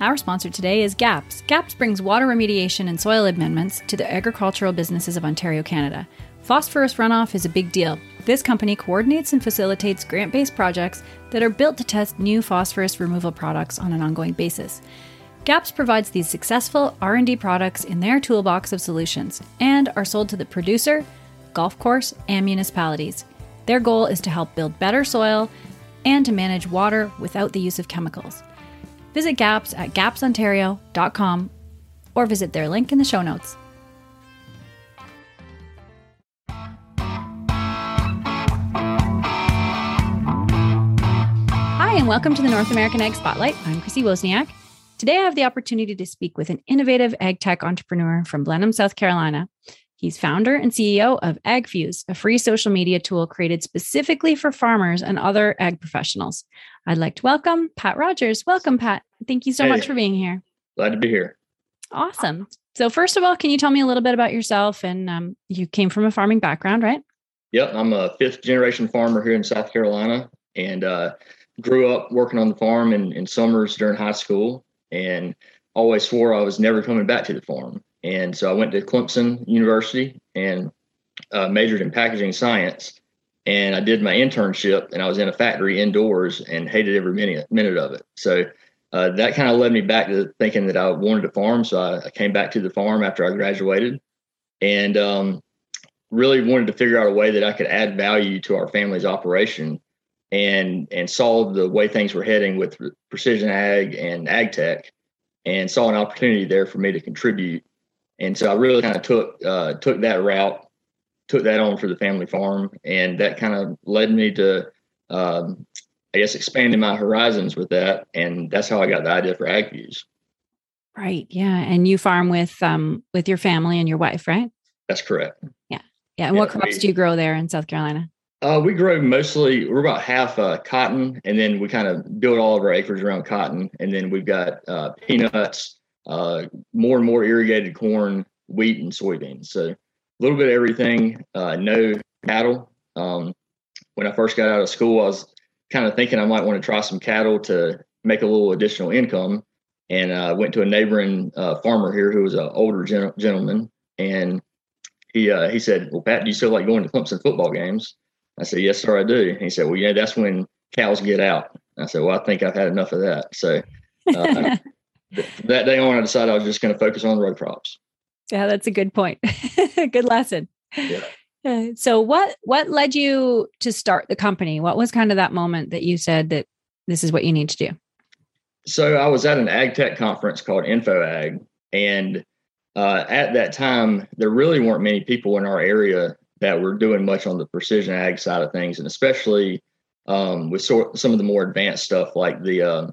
Our sponsor today is GAPS. GAPS brings water remediation and soil amendments to the agricultural businesses of Ontario, Canada. Phosphorus runoff is a big deal. This company coordinates and facilitates grant-based projects that are built to test new phosphorus removal products on an ongoing basis. GAPS provides these successful R&D products in their toolbox of solutions and are sold to the producer, golf course, and municipalities. Their goal is to help build better soil and to manage water without the use of chemicals. Visit GAPS at gapsontario.com or visit their link in the show notes. Hi, and welcome to the North American Ag Spotlight. I'm Chrissy Wozniak. Today, I have the opportunity to speak with an innovative ag tech entrepreneur from Blenheim, South Carolina. He's founder and CEO of AgFuse, a free social media tool created specifically for farmers and other ag professionals. I'd like to welcome Pat Rogers. Welcome, Pat. Thank you so hey, much for being here. Glad to be here. Awesome. So, first of all, can you tell me a little bit about yourself? And um, you came from a farming background, right? Yep. I'm a fifth generation farmer here in South Carolina and uh, grew up working on the farm in, in summers during high school and always swore I was never coming back to the farm. And so I went to Clemson University and uh, majored in packaging science. And I did my internship, and I was in a factory indoors and hated every minute minute of it. So uh, that kind of led me back to thinking that I wanted to farm. So I, I came back to the farm after I graduated, and um, really wanted to figure out a way that I could add value to our family's operation, and and saw the way things were heading with precision ag and ag tech, and saw an opportunity there for me to contribute and so I really kind of took uh, took that route, took that on for the family farm, and that kind of led me to, um, I guess, expanding my horizons with that, and that's how I got the idea for AgFuse. Right. Yeah. And you farm with um with your family and your wife, right? That's correct. Yeah. Yeah. And yeah, what crops we, do you grow there in South Carolina? Uh, we grow mostly we're about half uh, cotton, and then we kind of build all of our acres around cotton, and then we've got uh, peanuts, uh, more and more irrigated corn, wheat, and soybeans. So a little bit of everything. Uh, no cattle. Um, when I first got out of school, I was kind of thinking I might want to try some cattle to make a little additional income. And I uh, went to a neighboring uh, farmer here who was an older gen- gentleman, and he uh, he said, "Well, Pat, do you still like going to Clemson football games?" I said, "Yes, sir, I do." And he said, "Well, you know, that's when cows get out." I said, "Well, I think I've had enough of that." So uh, that day on, I decided I was just going to focus on row crops. Yeah, that's a good point. good lesson. Yeah. Uh, so what what led you to start the company? What was kind of that moment that you said that this is what you need to do? So I was at an ag tech conference called InfoAg, and uh, at that time there really weren't many people in our area that were doing much on the precision ag side of things, and especially um, with sort, some of the more advanced stuff like the uh,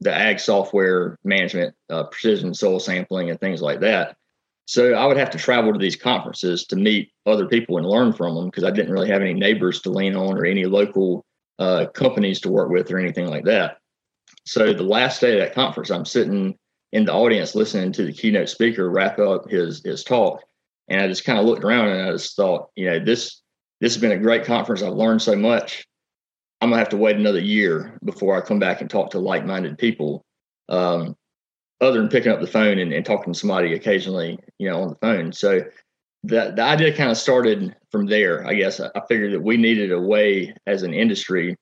the ag software management, uh, precision soil sampling, and things like that. So I would have to travel to these conferences to meet other people and learn from them because I didn't really have any neighbors to lean on or any local uh, companies to work with or anything like that. So the last day of that conference, I'm sitting in the audience listening to the keynote speaker wrap up his his talk, and I just kind of looked around and I just thought, you know, this this has been a great conference. I've learned so much. I'm gonna have to wait another year before I come back and talk to like-minded people. Um, other than picking up the phone and, and, talking to somebody occasionally, you know, on the phone. So the the idea kind of started from there. I guess I, I figured that we needed a way as an industry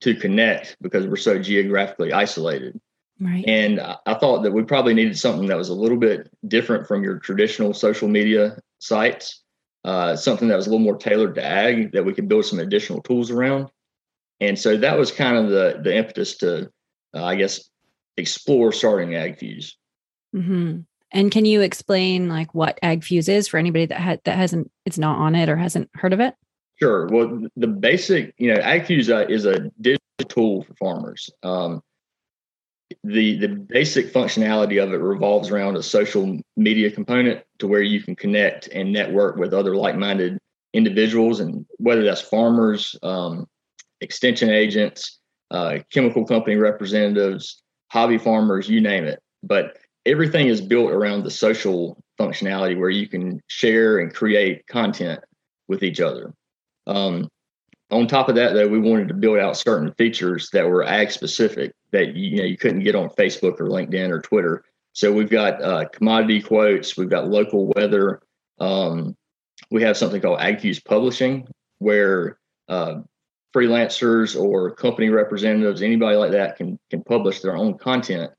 to connect because we're so geographically isolated. Right. And I, I thought that we probably needed something that was a little bit different from your traditional social media sites. Uh, something that was a little more tailored to ag that we could build some additional tools around. And so that was kind of the the impetus to, uh, I guess, explore starting AgFuse. Mm-hmm. And can you explain like what AgFuse is for anybody that had that hasn't it's not on it or hasn't heard of it? Sure. Well, the basic, you know, AgFuse uh, is a digital tool for farmers. Um, the the basic functionality of it revolves around a social media component to where you can connect and network with other like-minded individuals and whether that's farmers um, extension agents, uh, chemical company representatives, hobby farmers, you name it. But everything is built around the social functionality where you can share and create content with each other. Um, on top of that, though, we wanted to build out certain features that were ag specific that you know you couldn't get on Facebook or LinkedIn or Twitter. So we've got uh, commodity quotes, we've got local weather. Um, we have something called AgFuse Publishing, where uh, freelancers or company representatives, anybody like that, can can publish their own content,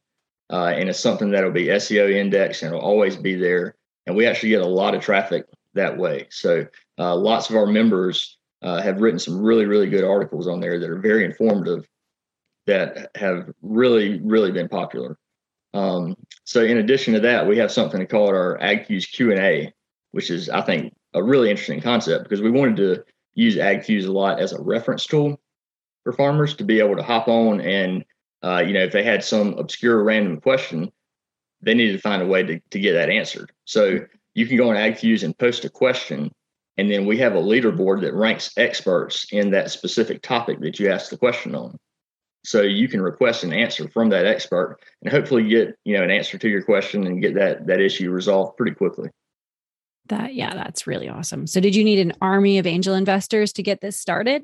uh, and it's something that'll be SEO indexed and it'll always be there. And we actually get a lot of traffic that way. So uh, lots of our members uh, have written some really really good articles on there that are very informative, that have really really been popular. Um, so in addition to that, we have something called our AgFuse Q and A, which is I think a really interesting concept because we wanted to use AgFuse a lot as a reference tool for farmers to be able to hop on and uh, you know if they had some obscure random question, they needed to find a way to, to get that answered. So you can go on AgFuse and post a question, and then we have a leaderboard that ranks experts in that specific topic that you asked the question on. So you can request an answer from that expert and hopefully get you know an answer to your question and get that that issue resolved pretty quickly. That yeah, that's really awesome. So did you need an army of angel investors to get this started?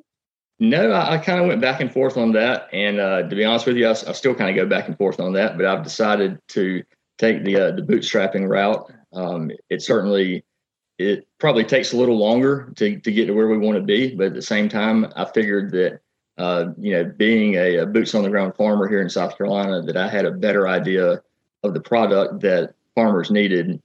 No, I, I kind of went back and forth on that, and uh, to be honest with you, I, I still kind of go back and forth on that. But I've decided to take the uh, the bootstrapping route. Um, it certainly it probably takes a little longer to to get to where we want to be, but at the same time, I figured that uh, you know, being a, a boots on the ground farmer here in South Carolina, that I had a better idea of the product that farmers needed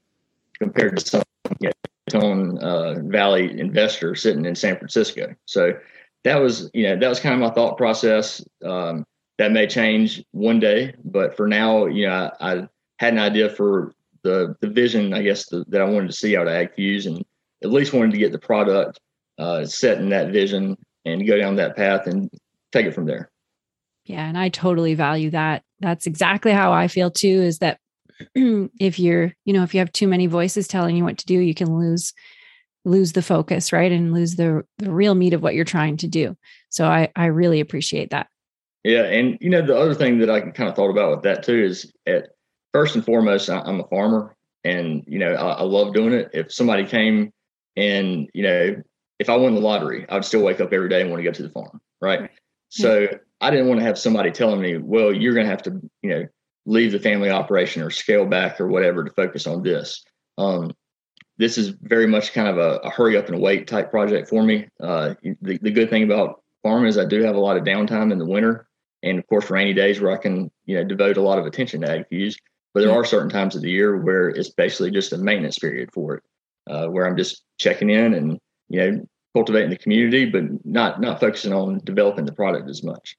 compared to some you know, uh, Valley investor sitting in San Francisco. So that was, you know, that was kind of my thought process. Um, that may change one day, but for now, you know, I, I had an idea for the the vision, I guess, the, that I wanted to see out of AgFuse, and at least wanted to get the product uh, set in that vision and go down that path and take it from there. Yeah, and I totally value that. That's exactly how I feel too. Is that if you're you know if you have too many voices telling you what to do you can lose lose the focus right and lose the the real meat of what you're trying to do so i i really appreciate that yeah and you know the other thing that i kind of thought about with that too is at first and foremost i'm a farmer and you know I, I love doing it if somebody came and you know if i won the lottery i'd still wake up every day and want to go to the farm right, right. so yeah. i didn't want to have somebody telling me well you're going to have to you know leave the family operation or scale back or whatever to focus on this. Um, this is very much kind of a, a, hurry up and wait type project for me. Uh, the, the good thing about farming is I do have a lot of downtime in the winter, and of course rainy days where I can you know devote a lot of attention to ag AgFuse. But there are certain times of the year where it's basically just a maintenance period for it, uh, where I'm just checking in and you know cultivating the community, but not not focusing on developing the product as much.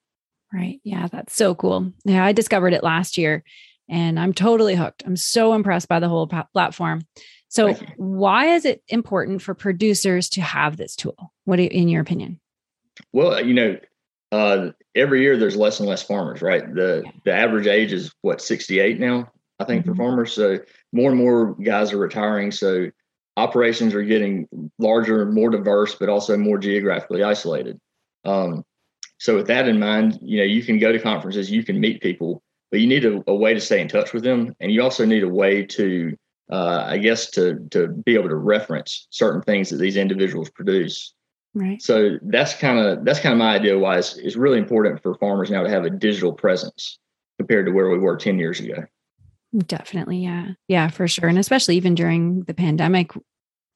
Right. Yeah, that's so cool. Yeah, I discovered it last year and I'm totally hooked. I'm so impressed by the whole platform. So, why is it important for producers to have this tool? What, do you, in your opinion? Well, you know, uh, every year there's less and less farmers, right? The yeah. the average age is what 68 now, I think, mm-hmm. for farmers. So more and more guys are retiring. So operations are getting larger, more diverse, but also more geographically isolated. Um, so with that in mind, you know, you can go to conferences, you can meet people, but you need a, a way to stay in touch with them, and you also need a way to, uh, I guess, to to be able to reference certain things that these individuals produce. Right. So that's kind of that's kind of my idea. Why it's, it's really important for farmers now to have a digital presence compared to where we were ten years ago. Definitely, yeah, yeah, for sure, and especially even during the pandemic,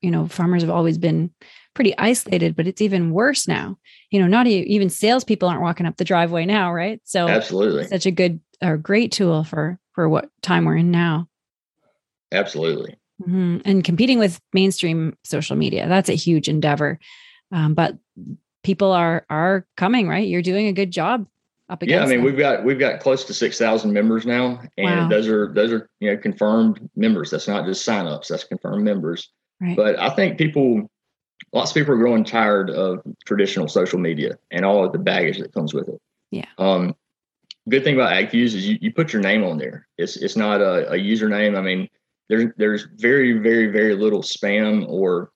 you know, farmers have always been pretty isolated, but it's even worse now. You know, not even salespeople aren't walking up the driveway now, right? So absolutely, such a good or great tool for for what time we're in now. Absolutely, mm-hmm. and competing with mainstream social media that's a huge endeavor. Um, but people are are coming, right? You're doing a good job up against. Yeah, I mean, them. we've got we've got close to six thousand members now, and wow. those are those are you know confirmed members. That's not just signups. That's confirmed members. Right. But I think people lots of people are growing tired of traditional social media and all of the baggage that comes with it. Yeah. Um, good thing about AgFuse is you, you put your name on there. It's it's not a, a username. I mean, there's there's very very very little spam or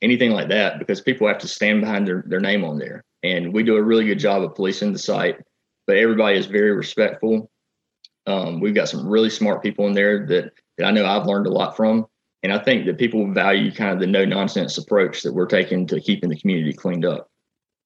anything like that because people have to stand behind their, their name on there. And we do a really good job of policing the site, but everybody is very respectful. Um, we've got some really smart people in there that, that I know I've learned a lot from. And I think that people value kind of the no nonsense approach that we're taking to keeping the community cleaned up.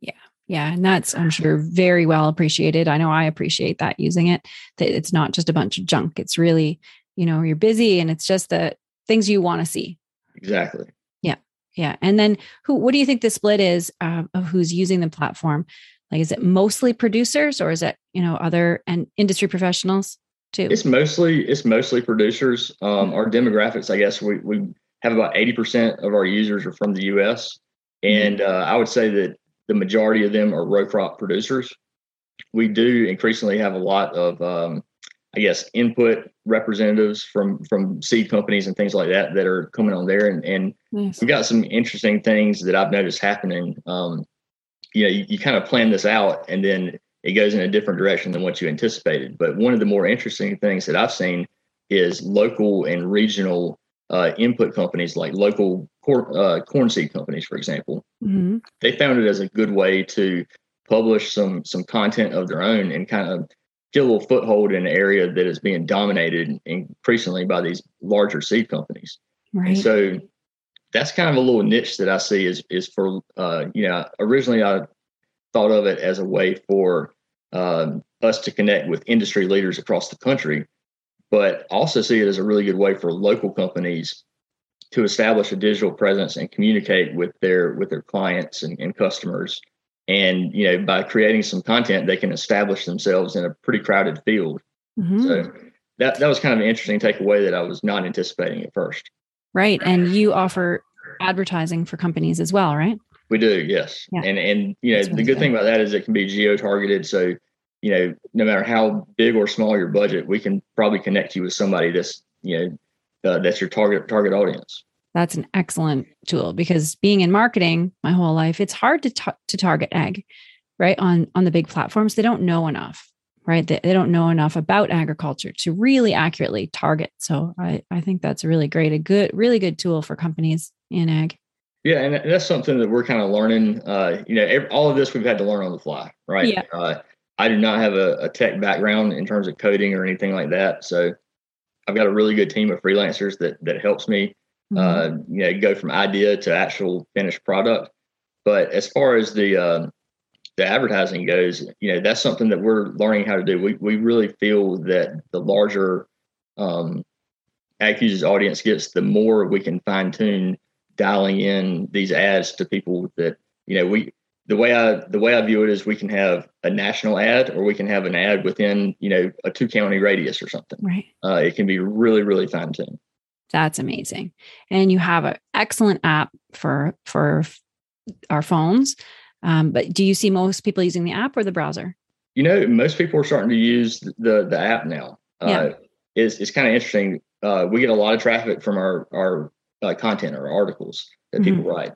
Yeah, Yeah. and that's I'm sure very well appreciated. I know I appreciate that using it. That it's not just a bunch of junk. It's really, you know, you're busy and it's just the things you want to see. Exactly. Yeah. Yeah. And then who what do you think the split is uh, of who's using the platform? Like is it mostly producers or is it, you know, other and industry professionals too? It's mostly it's mostly producers. Um, our demographics, I guess we we have about 80% of our users are from the US. And uh, I would say that the majority of them are row crop producers. We do increasingly have a lot of, um, I guess, input representatives from from seed companies and things like that that are coming on there, and, and nice. we've got some interesting things that I've noticed happening. Um, you know, you, you kind of plan this out, and then it goes in a different direction than what you anticipated. But one of the more interesting things that I've seen is local and regional uh, input companies like local corn, uh, corn seed companies, for example. Mm-hmm. They found it as a good way to publish some some content of their own and kind of get a little foothold in an area that is being dominated increasingly by these larger seed companies. Right. And so that's kind of a little niche that I see is is for uh, you know originally I thought of it as a way for um, us to connect with industry leaders across the country but also see it as a really good way for local companies to establish a digital presence and communicate with their with their clients and, and customers. And you know by creating some content they can establish themselves in a pretty crowded field. Mm-hmm. so that that was kind of an interesting takeaway that i was not anticipating at first. Right and you offer advertising for companies as well right we do yes yeah. and and you know That's the good thing about that is it can be geo targeted so you know, no matter how big or small your budget, we can probably connect you with somebody that's, you know, uh, that's your target target audience. That's an excellent tool because being in marketing my whole life, it's hard to ta- to target ag, right? On on the big platforms, they don't know enough, right? They, they don't know enough about agriculture to really accurately target. So I I think that's really great, a good, really good tool for companies in ag. Yeah, and that's something that we're kind of learning. Uh, you know, every, all of this we've had to learn on the fly, right? Yeah. Uh, I do not have a, a, tech background in terms of coding or anything like that. So I've got a really good team of freelancers that that helps me, mm-hmm. uh, you know, go from idea to actual finished product. But as far as the uh, the advertising goes, you know, that's something that we're learning how to do. We we really feel that the larger um, AgFuse's audience gets, the more we can fine tune dialing in these ads to people that you know we the way I the way I view it is we can have a national ad or we can have an ad within you know a two county radius or something. Right. Uh, it can be really really fine tuned. That's amazing, and you have an excellent app for for our phones. Um, but do you see most people using the app or the browser? You know, most people are starting to use the the app now. Uh, yeah. it's it's kind of interesting. Uh, we get a lot of traffic from our our uh, content or articles that mm-hmm. people write.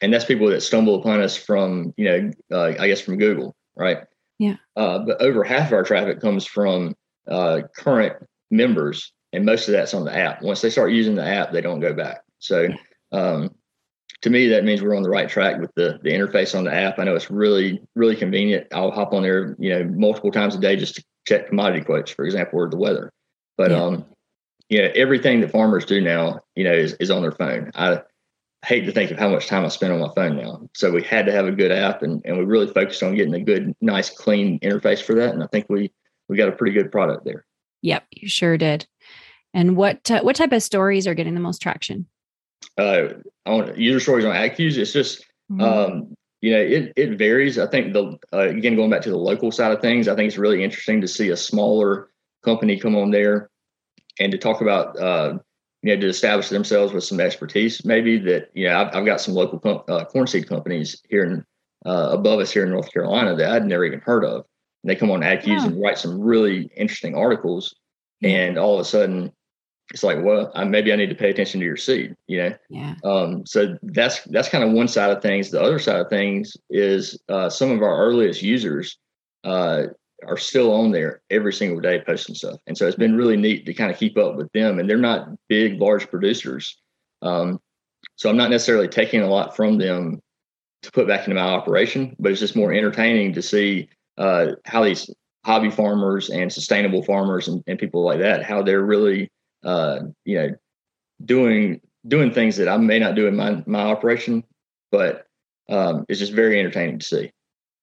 And that's people that stumble upon us from you know uh, i guess from google right? Yeah. Uh, but over half of our traffic comes from uh, current members and most of that's on the app. Once they start using the app they don't go back. So um, to me that means we're on the right track with the the interface on the app. I know it's really really convenient. I'll hop on there you know multiple times a day just to check commodity quotes for example or the weather. But yeah. um you know everything that farmers do now you know is, is on their phone i hate to think of how much time I spend on my phone now. So we had to have a good app and, and we really focused on getting a good, nice, clean interface for that. And I think we we got a pretty good product there. Yep, you sure did. And what uh, what type of stories are getting the most traction? Uh, on user stories on AgFuse, it's just mm-hmm. um, you know it it varies. I think the uh, again going back to the local side of things, I think it's really interesting to see a smaller company come on there and to talk about uh, you know, to establish themselves with some expertise, maybe that, you know, I've, I've got some local com- uh, corn seed companies here in, uh, above us here in North Carolina that I'd never even heard of. And they come on AgFuse and write some really interesting articles. And all of a sudden, it's like, well, I, maybe I need to pay attention to your seed, you know? Yeah. Um, so that's, that's kind of one side of things. The other side of things is uh, some of our earliest users uh, are still on there every single day posting stuff. And so it's been really neat to kind of keep up with them. And they're not big, large producers. Um, so I'm not necessarily taking a lot from them to put back into my operation, but it's just more entertaining to see uh, how these hobby farmers and sustainable farmers and, and people like that, how they're really, uh, you know, doing doing things that I may not do in my my operation, but um, is just very entertaining to see.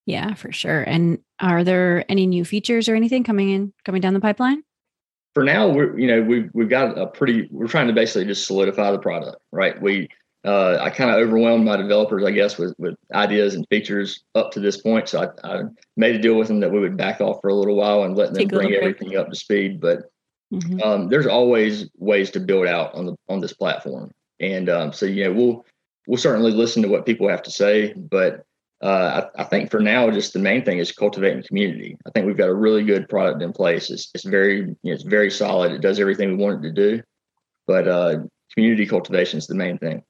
Yeah, for sure. And are there any new features or anything coming in coming down the pipeline? For now, we're you know we've we've got a pretty we're trying to basically just solidify the product, right? We uh, I kind of overwhelmed my developers, I guess, with with ideas and features up to this point. So I, I made a deal with them that we would back off for a little while and let them bring everything up to speed. But mm-hmm. um, there's always ways to build out on the on this platform, and um, so you know we'll we'll certainly listen to what people have to say, but uh, I, I, think for now, just the main thing is cultivating community. I think we've got a really good product in place. It's, it's very, you know, it's very solid. It does everything we want it to do, but uh, community cultivation is the main thing.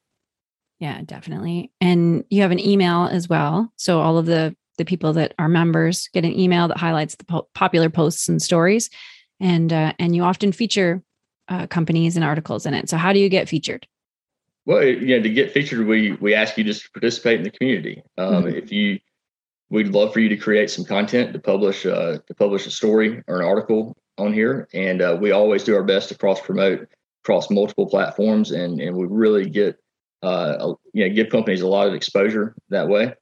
Yeah, definitely. And you have an email as well. So all of the the people that are members get an email that highlights the po- popular posts and stories, and uh, and you often feature uh, companies and articles in it. So how do you get featured? Well, you know, to get featured, we we ask you just to participate in the community. Um, mm-hmm. If you, we'd love for you to create some content to publish uh, to publish a story or an article on here, and uh, we always do our best to cross promote across multiple platforms, and and we really get uh, you know give companies a lot of exposure that way.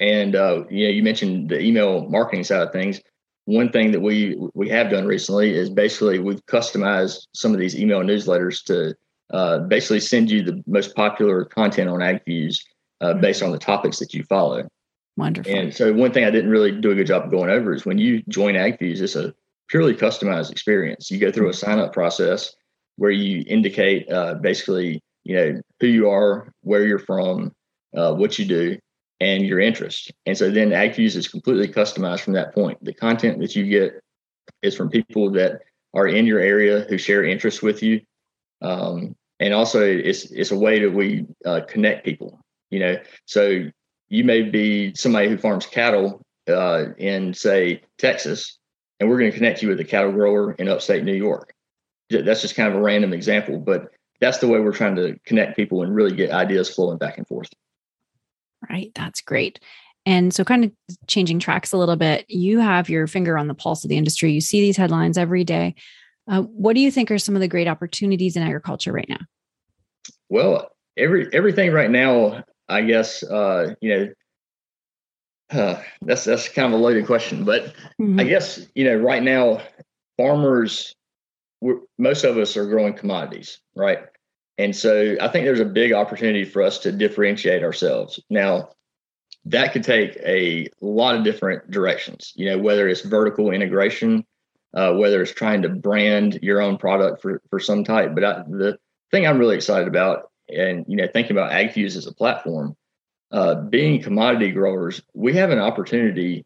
And uh, you know, you mentioned the email marketing side of things. One thing that we we have done recently is basically we've customized some of these email newsletters to uh, basically send you the most popular content on AgFuse uh, mm-hmm. based on the topics that you follow. Wonderful. And so one thing I didn't really do a good job of going over is when you join AgFuse, it's a purely customized experience. You go through a mm-hmm. sign up process where you indicate uh, basically, you know, who you are, where you're from, uh, what you do, and your interest. And so then AgFuse is completely customized from that point. The content that you get is from people that are in your area who share interests with you um, and also it's it's a way that we uh, connect people. You know, so you may be somebody who farms cattle uh, in say Texas, and we're going to connect you with a cattle grower in upstate New York. That's just kind of a random example, but that's the way we're trying to connect people and really get ideas flowing back and forth. Right, that's great. And so, kind of changing tracks a little bit, you have your finger on the pulse of the industry. You see these headlines every day. Uh, what do you think are some of the great opportunities in agriculture right now? Well, every everything right now, I guess, uh, you know, uh, that's that's kind of a loaded question, but mm-hmm. I guess you know, right now, farmers, most of us are growing commodities, right? And so I think there's a big opportunity for us to differentiate ourselves. Now, that could take a lot of different directions. You know, whether it's vertical integration uh, whether it's trying to brand your own product for for some type. But I, the thing I'm really excited about, and you know, thinking about AgFuse as a platform, uh, being commodity growers, we have an opportunity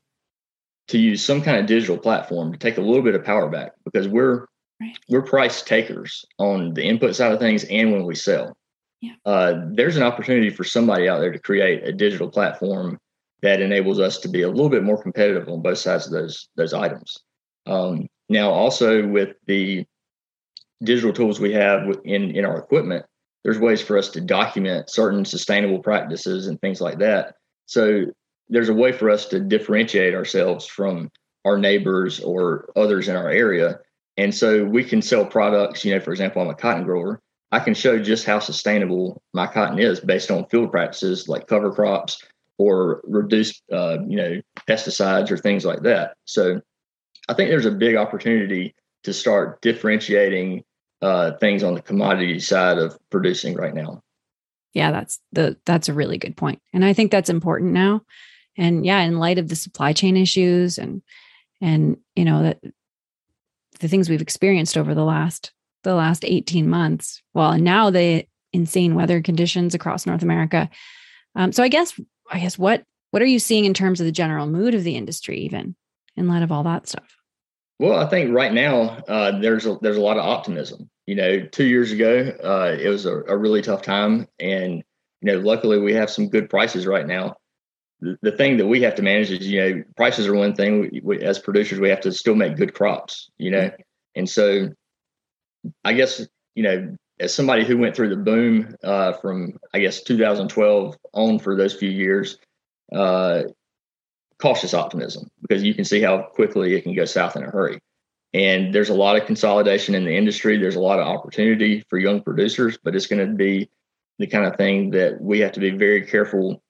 to use some kind of digital platform to take a little bit of power back because we're right. we're price takers on the input side of things and when we sell. Yeah. Uh, there's an opportunity for somebody out there to create a digital platform that enables us to be a little bit more competitive on both sides of those those items. Um, now, also with the digital tools we have in in our equipment, there's ways for us to document certain sustainable practices and things like that. So there's a way for us to differentiate ourselves from our neighbors or others in our area. And so we can sell products, you know, for example, I'm a cotton grower. I can show just how sustainable my cotton is based on field practices like cover crops or reduced, uh, you know, pesticides or things like that. So I think there's a big opportunity to start differentiating uh, things on the commodity side of producing right now. Yeah, that's the that's a really good point, and I think that's important now. And yeah, in light of the supply chain issues and and you know that the things we've experienced over the last the last 18 months, well, and now the insane weather conditions across North America. Um, so I guess I guess what what are you seeing in terms of the general mood of the industry, even in light of all that stuff? Well, I think right now uh, there's a, there's a lot of optimism. You know, two years ago uh, it was a, a, really tough time, and you know, luckily we have some good prices right now. The, the thing that we have to manage is, you know, prices are one thing. We, we, as producers, we have to still make good crops. You know, and so I guess you know, as somebody who went through the boom uh, from I guess 2012 on for those few years, uh, cautious optimism because you can see how quickly it can go south in a hurry. And there's a lot of consolidation in the industry. There's a lot of opportunity for young producers, but it's going to be the kind of thing that we have to be very careful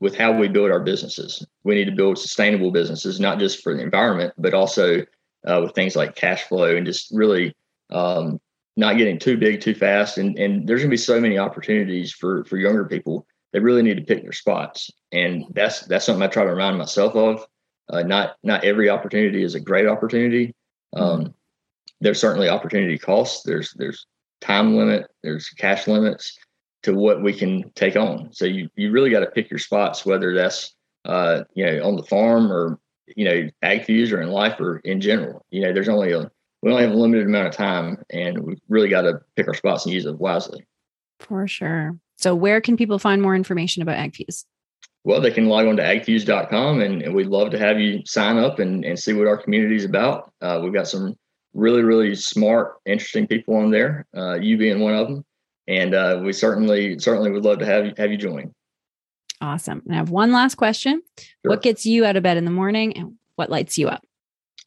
with how we build our businesses. We need to build sustainable businesses, not just for the environment, but also uh, with things like cash flow and just really um, not getting too big too fast. And and there's going to be so many opportunities for for younger people. They really need to pick their spots, and that's that's something I try to remind myself of. Uh, not not every opportunity is a great opportunity. Um, there's certainly opportunity costs. There's there's time limit. There's cash limits to what we can take on. So you you really got to pick your spots, whether that's uh, you know on the farm or you know AgFuse or in life or in general. You know, there's only a we only have a limited amount of time, and we really got to pick our spots and use it wisely. For sure. So, where can people find more information about AgFuse? Well, they can log on to agfuse.com and, and we'd love to have you sign up and, and see what our community is about. Uh, we've got some really, really smart, interesting people on there, uh, you being one of them. And uh, we certainly, certainly would love to have you, have you join. Awesome. And I have one last question. Sure. What gets you out of bed in the morning and what lights you up?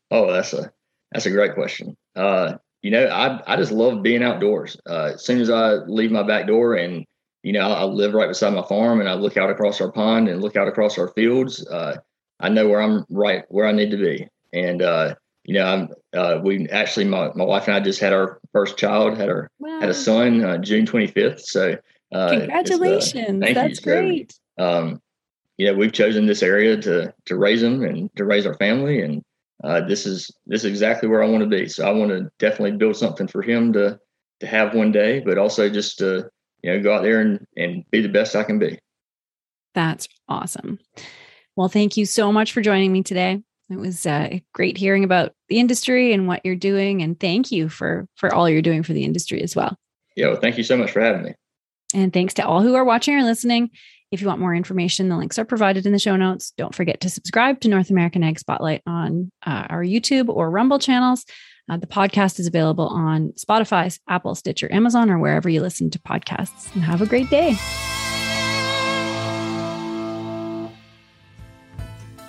Oh, that's a, that's a great question. Uh, you know, I, I just love being outdoors. Uh, as soon as I leave my back door and you know, I live right beside my farm and I look out across our pond and look out across our fields. Uh, I know where I'm right where I need to be. And, uh, you know, I'm, uh, we actually, my, my wife and I just had our first child, had our, wow. had a son, uh, June 25th. So, uh, congratulations. That's you. great. So, um, you know, we've chosen this area to, to raise them and to raise our family. And, uh, this is, this is exactly where I want to be. So I want to definitely build something for him to, to have one day, but also just to, you know, go out there and, and be the best I can be. That's awesome. Well, thank you so much for joining me today. It was uh, great hearing about the industry and what you're doing, and thank you for for all you're doing for the industry as well. Yeah, well, thank you so much for having me. And thanks to all who are watching or listening. If you want more information, the links are provided in the show notes. Don't forget to subscribe to North American Ag Spotlight on uh, our YouTube or Rumble channels. Uh, the podcast is available on Spotify, Apple, Stitcher, Amazon, or wherever you listen to podcasts. And have a great day.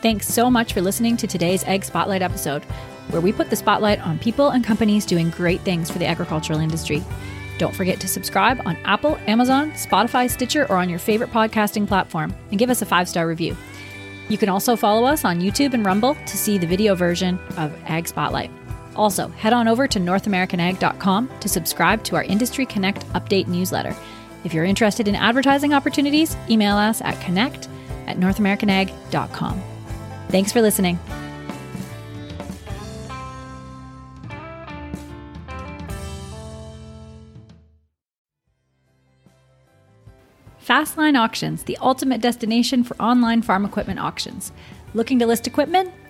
Thanks so much for listening to today's Ag Spotlight episode, where we put the spotlight on people and companies doing great things for the agricultural industry. Don't forget to subscribe on Apple, Amazon, Spotify, Stitcher, or on your favorite podcasting platform and give us a five star review. You can also follow us on YouTube and Rumble to see the video version of Ag Spotlight. Also, head on over to NorthAmericanAg.com to subscribe to our Industry Connect update newsletter. If you're interested in advertising opportunities, email us at connect at NorthAmericanAg.com. Thanks for listening. Fastline Auctions, the ultimate destination for online farm equipment auctions. Looking to list equipment?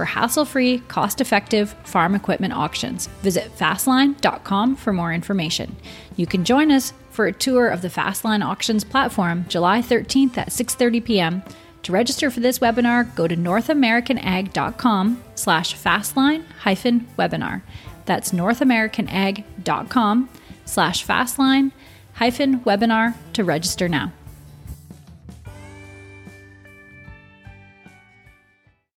for hassle free, cost effective farm equipment auctions. Visit fastline.com for more information. You can join us for a tour of the Fastline Auctions platform July 13th at 6:30 p.m. To register for this webinar, go to northamericanag.com slash fastline hyphen webinar. That's northamericanag.com slash fastline hyphen webinar to register now.